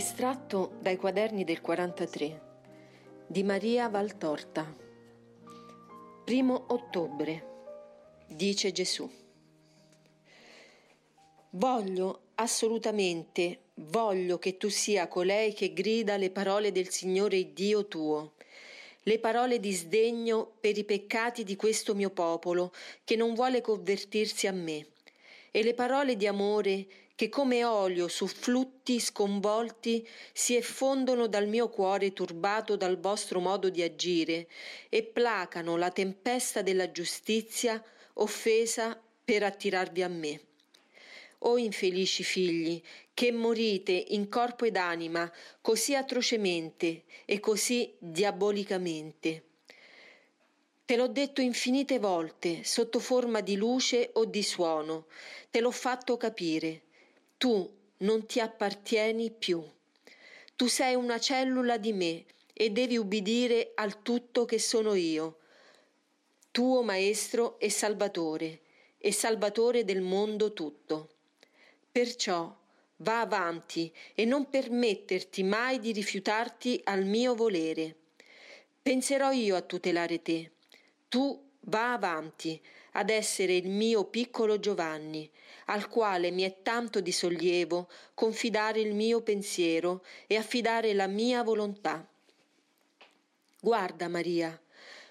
Estratto dai quaderni del 43 di Maria Valtorta. Primo ottobre. Dice Gesù. Voglio assolutamente, voglio che tu sia colei che grida le parole del Signore Dio tuo, le parole di sdegno per i peccati di questo mio popolo che non vuole convertirsi a me, e le parole di amore che come olio su flutti sconvolti si effondono dal mio cuore turbato dal vostro modo di agire e placano la tempesta della giustizia offesa per attirarvi a me. O infelici figli, che morite in corpo ed anima così atrocemente e così diabolicamente. Te l'ho detto infinite volte, sotto forma di luce o di suono, te l'ho fatto capire tu non ti appartieni più. Tu sei una cellula di me e devi ubbidire al tutto che sono io, tuo Maestro e Salvatore, e Salvatore del mondo tutto. Perciò va avanti e non permetterti mai di rifiutarti al mio volere. Penserò io a tutelare te. Tu va avanti ad essere il mio piccolo Giovanni, al quale mi è tanto di sollievo confidare il mio pensiero e affidare la mia volontà. Guarda Maria,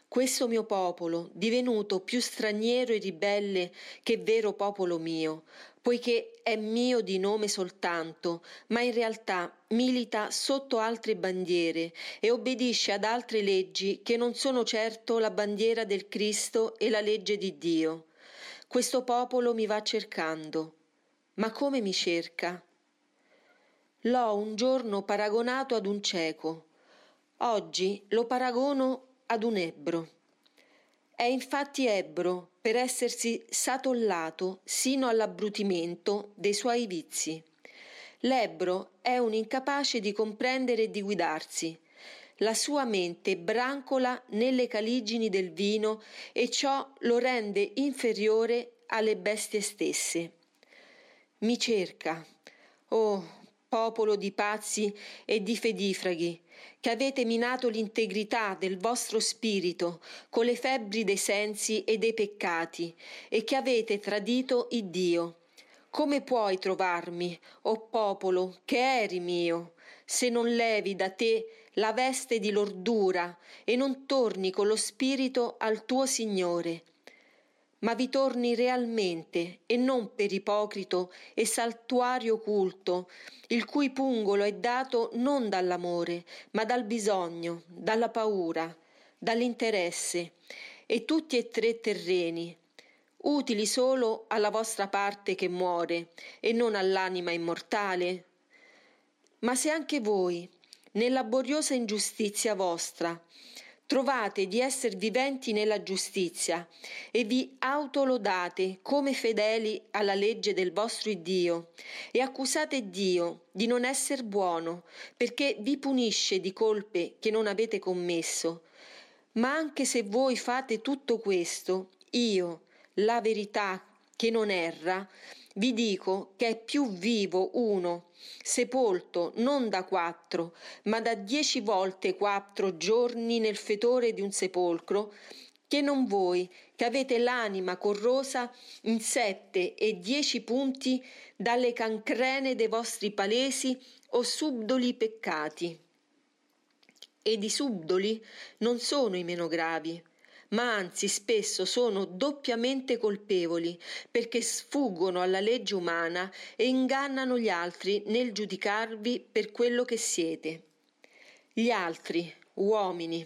questo mio popolo, divenuto più straniero e ribelle che vero popolo mio, poiché è mio di nome soltanto, ma in realtà milita sotto altre bandiere e obbedisce ad altre leggi che non sono certo la bandiera del Cristo e la legge di Dio. Questo popolo mi va cercando. Ma come mi cerca? L'ho un giorno paragonato ad un cieco. Oggi lo paragono ad un ebbro. È infatti ebbro per essersi satollato sino all'abbrutimento dei suoi vizi. L'ebbro è un incapace di comprendere e di guidarsi. La sua mente brancola nelle caligini del vino e ciò lo rende inferiore alle bestie stesse. Mi cerca, oh popolo di pazzi e di fedifraghi, che avete minato l'integrità del vostro spirito con le febbri dei sensi e dei peccati, e che avete tradito il Dio. Come puoi trovarmi, o oh popolo, che eri mio, se non levi da te la veste di lordura e non torni con lo spirito al tuo Signore, ma vi torni realmente e non per ipocrito e saltuario culto, il cui pungolo è dato non dall'amore, ma dal bisogno, dalla paura, dall'interesse, e tutti e tre terreni, utili solo alla vostra parte che muore e non all'anima immortale? Ma se anche voi, nella laboriosa ingiustizia vostra, trovate di essere viventi nella giustizia e vi autolodate come fedeli alla legge del vostro Dio e accusate Dio di non essere buono perché vi punisce di colpe che non avete commesso. Ma anche se voi fate tutto questo, io, la verità che non erra, vi dico che è più vivo uno sepolto non da quattro, ma da dieci volte quattro giorni nel fetore di un sepolcro, che non voi, che avete l'anima corrosa in sette e dieci punti dalle cancrene dei vostri palesi o subdoli peccati. Ed i subdoli non sono i meno gravi, ma anzi spesso sono doppiamente colpevoli perché sfuggono alla legge umana e ingannano gli altri nel giudicarvi per quello che siete. Gli altri, uomini,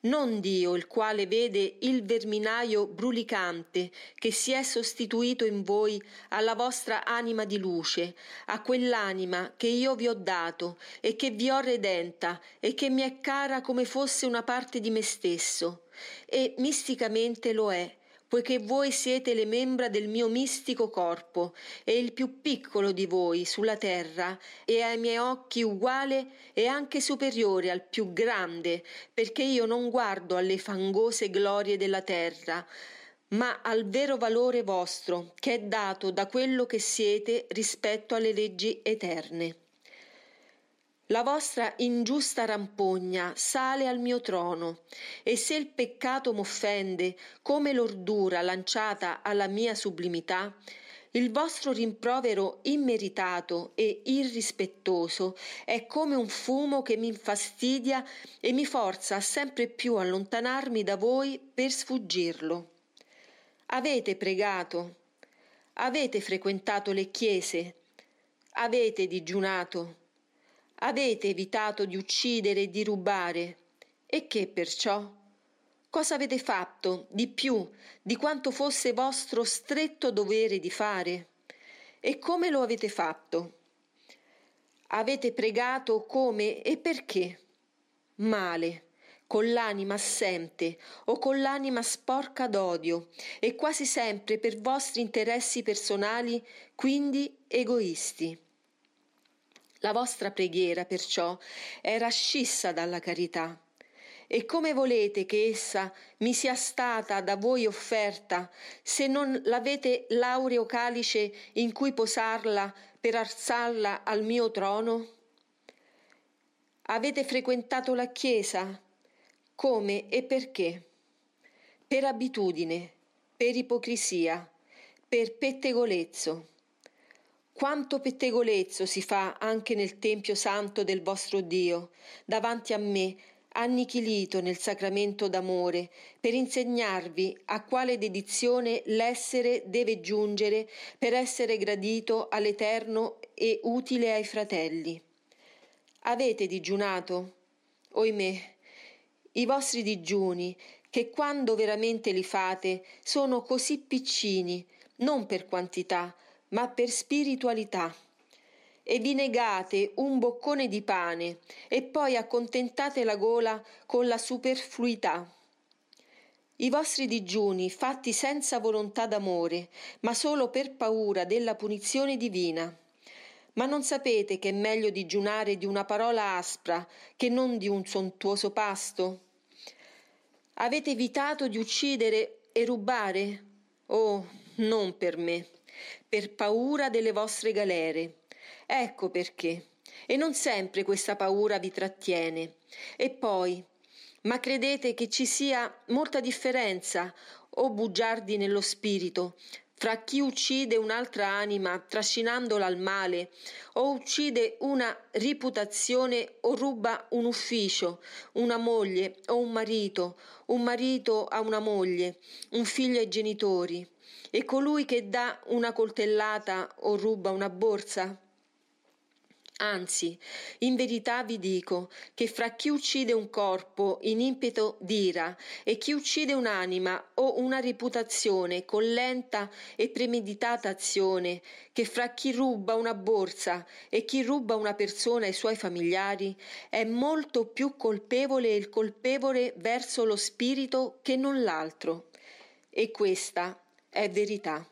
non Dio il quale vede il verminaio brulicante che si è sostituito in voi alla vostra anima di luce, a quell'anima che io vi ho dato e che vi ho redenta e che mi è cara come fosse una parte di me stesso, e misticamente lo è, poiché voi siete le membra del mio mistico corpo e il più piccolo di voi sulla terra e ai miei occhi uguale e anche superiore al più grande, perché io non guardo alle fangose glorie della terra, ma al vero valore vostro, che è dato da quello che siete rispetto alle leggi eterne. La vostra ingiusta rampogna sale al mio trono, e se il peccato m'offende come l'ordura lanciata alla mia sublimità, il vostro rimprovero immeritato e irrispettoso è come un fumo che mi infastidia e mi forza sempre più allontanarmi da voi per sfuggirlo. Avete pregato, avete frequentato le chiese, avete digiunato, avete evitato di uccidere e di rubare, e che perciò? Cosa avete fatto di più di quanto fosse vostro stretto dovere di fare? E come lo avete fatto? Avete pregato come e perché? Male, con l'anima assente o con l'anima sporca d'odio e quasi sempre per vostri interessi personali, quindi egoisti. La vostra preghiera, perciò, era scissa dalla carità e come volete che essa mi sia stata da voi offerta, se non l'avete l'aureo calice in cui posarla per alzarla al mio trono? Avete frequentato la Chiesa? Come e perché? Per abitudine, per ipocrisia, per pettegolezzo. Quanto pettegolezzo si fa anche nel Tempio Santo del vostro Dio, davanti a me, annichilito nel sacramento d'amore, per insegnarvi a quale dedizione l'essere deve giungere per essere gradito all'Eterno e utile ai fratelli. Avete digiunato? Oimè, i vostri digiuni, che quando veramente li fate, sono così piccini, non per quantità, ma per spiritualità e vi negate un boccone di pane e poi accontentate la gola con la superfluità. I vostri digiuni fatti senza volontà d'amore, ma solo per paura della punizione divina. Ma non sapete che è meglio digiunare di una parola aspra che non di un sontuoso pasto? Avete evitato di uccidere e rubare? Oh, non per me, per paura delle vostre galere Ecco perché. E non sempre questa paura vi trattiene. E poi, ma credete che ci sia molta differenza, o bugiardi nello spirito, fra chi uccide un'altra anima trascinandola al male, o uccide una riputazione o ruba un ufficio, una moglie o un marito, un marito a una moglie, un figlio ai genitori, e colui che dà una coltellata o ruba una borsa? Anzi, in verità vi dico che fra chi uccide un corpo in impeto d'ira e chi uccide un'anima o una reputazione con lenta e premeditata azione, che fra chi ruba una borsa e chi ruba una persona ai suoi familiari, è molto più colpevole il colpevole verso lo spirito che non l'altro. E questa è verità.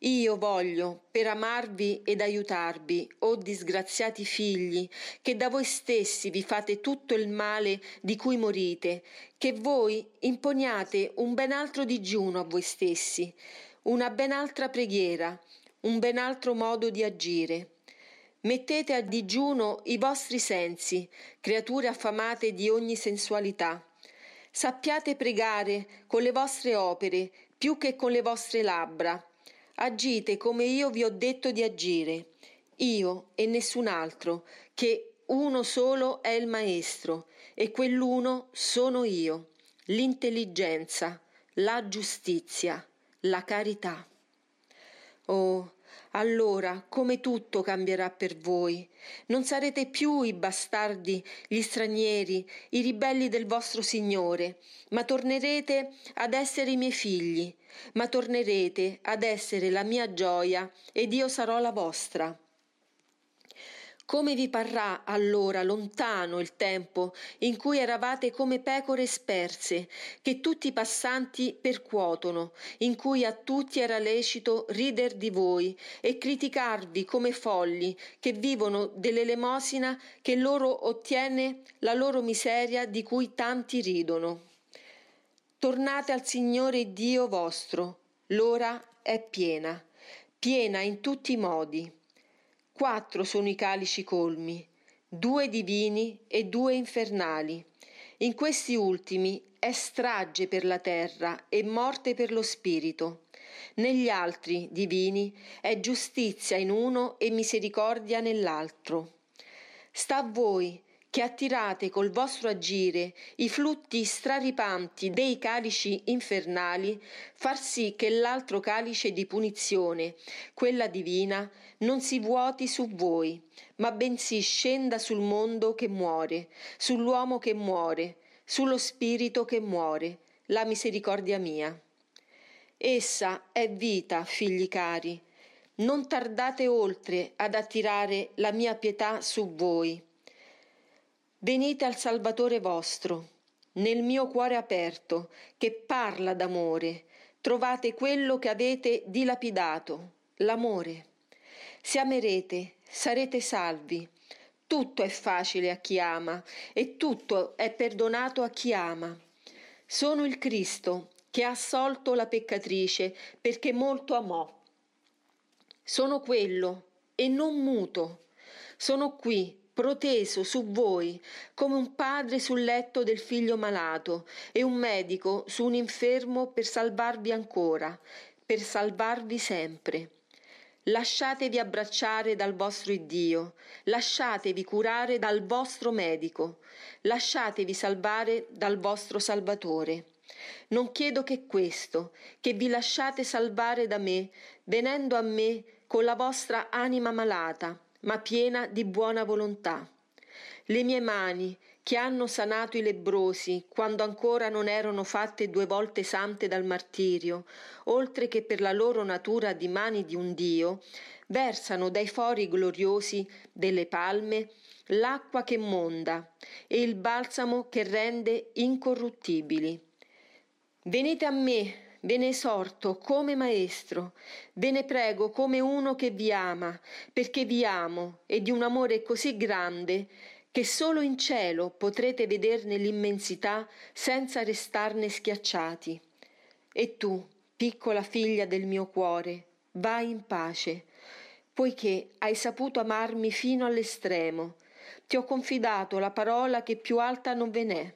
Io voglio, per amarvi ed aiutarvi, o oh disgraziati figli, che da voi stessi vi fate tutto il male di cui morite, che voi imponiate un ben altro digiuno a voi stessi, una ben altra preghiera, un ben altro modo di agire. Mettete a digiuno i vostri sensi, creature affamate di ogni sensualità. Sappiate pregare con le vostre opere più che con le vostre labbra Agite come io vi ho detto di agire, io e nessun altro, che uno solo è il Maestro, e quell'uno sono io, l'intelligenza, la giustizia, la carità. Oh, allora come tutto cambierà per voi. Non sarete più i bastardi, gli stranieri, i ribelli del vostro Signore, ma tornerete ad essere i miei figli, ma tornerete ad essere la mia gioia ed io sarò la vostra. Come vi parrà allora lontano il tempo in cui eravate come pecore sperse, che tutti i passanti percuotono, in cui a tutti era lecito rider di voi e criticarvi come folli che vivono dell'elemosina che loro ottiene la loro miseria di cui tanti ridono. Tornate al Signore Dio vostro, l'ora è piena, piena in tutti i modi Quattro sono i calici colmi, due divini e due infernali. In questi ultimi è strage per la terra e morte per lo spirito. Negli altri divini è giustizia in uno e misericordia nell'altro. Sta a voi che attirate col vostro agire i flutti straripanti dei calici infernali, far sì che l'altro calice di punizione, quella divina, non si vuoti su voi, ma bensì scenda sul mondo che muore, sull'uomo che muore, sullo spirito che muore, la misericordia mia. Essa è vita, figli cari. Non tardate oltre ad attirare la mia pietà su voi Venite al Salvatore vostro, nel mio cuore aperto, che parla d'amore, trovate quello che avete dilapidato, l'amore. Se amerete, sarete salvi. Tutto è facile a chi ama e tutto è perdonato a chi ama. Sono il Cristo che ha assolto la peccatrice perché molto amò. Sono quello e non muto. Sono qui proteso su voi come un padre sul letto del figlio malato e un medico su un infermo per salvarvi ancora, per salvarvi sempre. Lasciatevi abbracciare dal vostro Iddio, lasciatevi curare dal vostro medico, lasciatevi salvare dal vostro Salvatore. Non chiedo che questo, che vi lasciate salvare da me, venendo a me con la vostra anima malata, ma piena di buona volontà. Le mie mani, che hanno sanato i lebrosi quando ancora non erano fatte due volte sante dal martirio, oltre che per la loro natura di mani di un Dio, versano dai fori gloriosi delle palme l'acqua che monda e il balsamo che rende incorruttibili. Venite a me, Ve ne esorto come maestro, ve ne prego come uno che vi ama, perché vi amo e di un amore così grande che solo in cielo potrete vederne l'immensità senza restarne schiacciati. E tu, piccola figlia del mio cuore, vai in pace, poiché hai saputo amarmi fino all'estremo. Ti ho confidato la parola che più alta non ve n'è.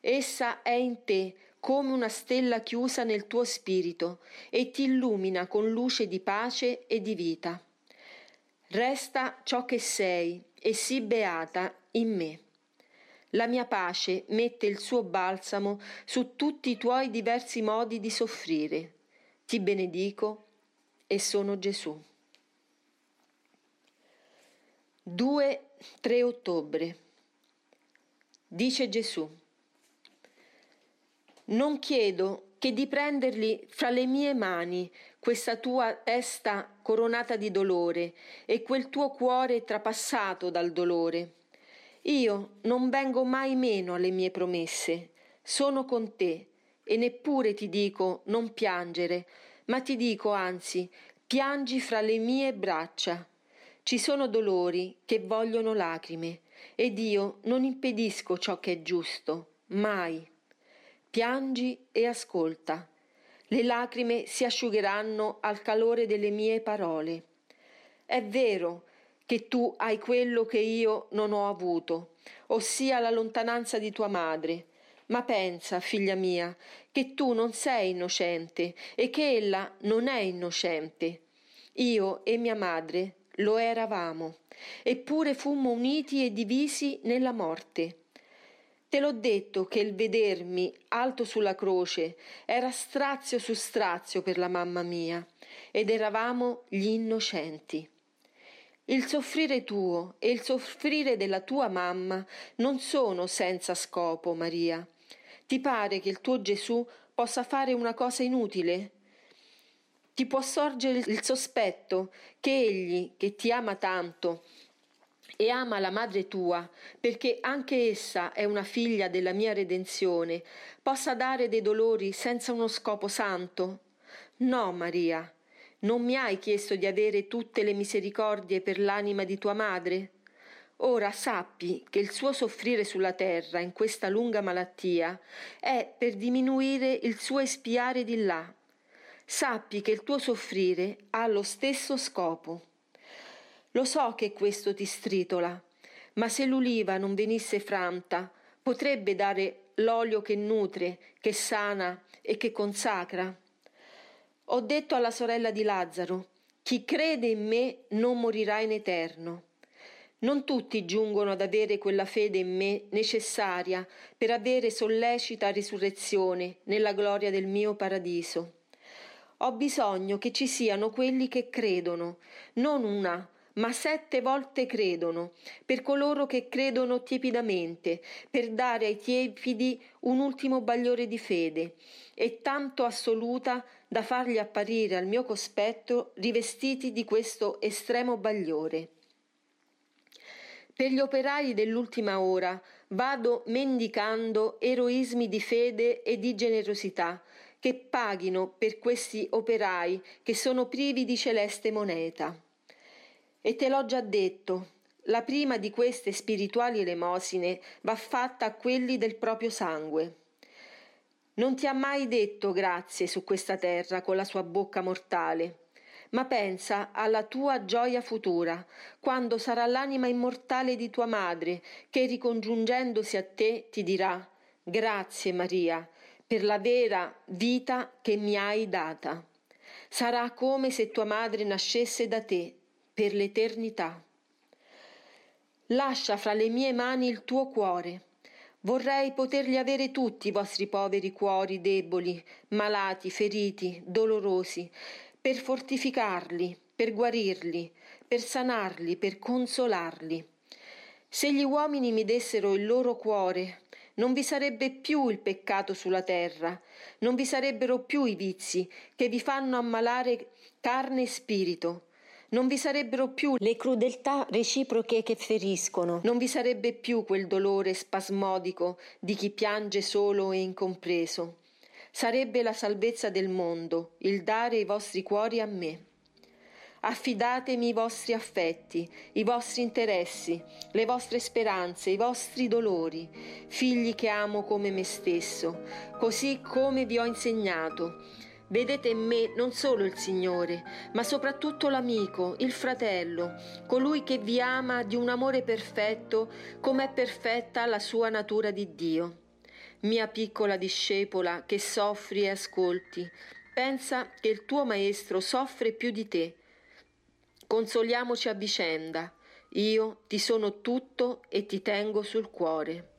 Essa è in te come una stella chiusa nel tuo spirito e ti illumina con luce di pace e di vita. Resta ciò che sei e sii beata in me. La mia pace mette il suo balsamo su tutti i tuoi diversi modi di soffrire. Ti benedico e sono Gesù. 2-3 ottobre. Dice Gesù. Non chiedo che di prenderli fra le mie mani questa tua testa coronata di dolore e quel tuo cuore trapassato dal dolore. Io non vengo mai meno alle mie promesse, sono con te e neppure ti dico non piangere, ma ti dico anzi piangi fra le mie braccia. Ci sono dolori che vogliono lacrime ed io non impedisco ciò che è giusto, mai piangi e ascolta. Le lacrime si asciugheranno al calore delle mie parole. È vero che tu hai quello che io non ho avuto, ossia la lontananza di tua madre, ma pensa, figlia mia, che tu non sei innocente e che ella non è innocente. Io e mia madre lo eravamo, eppure fummo uniti e divisi nella morte. Te l'ho detto che il vedermi alto sulla croce era strazio su strazio per la mamma mia, ed eravamo gli innocenti. Il soffrire tuo e il soffrire della tua mamma non sono senza scopo, Maria. Ti pare che il tuo Gesù possa fare una cosa inutile? Ti può sorgere il sospetto che egli, che ti ama tanto, e ama la madre tua, perché anche essa è una figlia della mia redenzione, possa dare dei dolori senza uno scopo santo? No, Maria, non mi hai chiesto di avere tutte le misericordie per l'anima di tua madre? Ora sappi che il suo soffrire sulla terra in questa lunga malattia è per diminuire il suo espiare di là. Sappi che il tuo soffrire ha lo stesso scopo. Lo so che questo ti stritola, ma se l'uliva non venisse franta, potrebbe dare l'olio che nutre, che sana e che consacra? Ho detto alla sorella di Lazzaro, chi crede in me non morirà in eterno. Non tutti giungono ad avere quella fede in me necessaria per avere sollecita risurrezione nella gloria del mio paradiso. Ho bisogno che ci siano quelli che credono, non una, ma sette volte credono, per coloro che credono tiepidamente, per dare ai tiepidi un ultimo bagliore di fede, e tanto assoluta da farli apparire al mio cospetto rivestiti di questo estremo bagliore. Per gli operai dell'ultima ora vado mendicando eroismi di fede e di generosità, che paghino per questi operai che sono privi di celeste moneta. E te l'ho già detto, la prima di queste spirituali elemosine va fatta a quelli del proprio sangue. Non ti ha mai detto grazie su questa terra con la sua bocca mortale, ma pensa alla tua gioia futura, quando sarà l'anima immortale di tua madre, che ricongiungendosi a te ti dirà Grazie Maria, per la vera vita che mi hai data. Sarà come se tua madre nascesse da te per l'eternità. Lascia fra le mie mani il tuo cuore. Vorrei poterli avere tutti i vostri poveri cuori deboli, malati, feriti, dolorosi, per fortificarli, per guarirli, per sanarli, per consolarli. Se gli uomini mi dessero il loro cuore, non vi sarebbe più il peccato sulla terra, non vi sarebbero più i vizi che vi fanno ammalare carne e spirito, non vi sarebbero più le crudeltà reciproche che feriscono, non vi sarebbe più quel dolore spasmodico di chi piange solo e incompreso. Sarebbe la salvezza del mondo, il dare i vostri cuori a me. Affidatemi i vostri affetti, i vostri interessi, le vostre speranze, i vostri dolori, figli che amo come me stesso, così come vi ho insegnato. Vedete in me non solo il Signore, ma soprattutto l'amico, il fratello, colui che vi ama di un amore perfetto come è perfetta la sua natura di Dio. Mia piccola discepola che soffri e ascolti, pensa che il tuo Maestro soffre più di te Consoliamoci a vicenda. Io ti sono tutto e ti tengo sul cuore.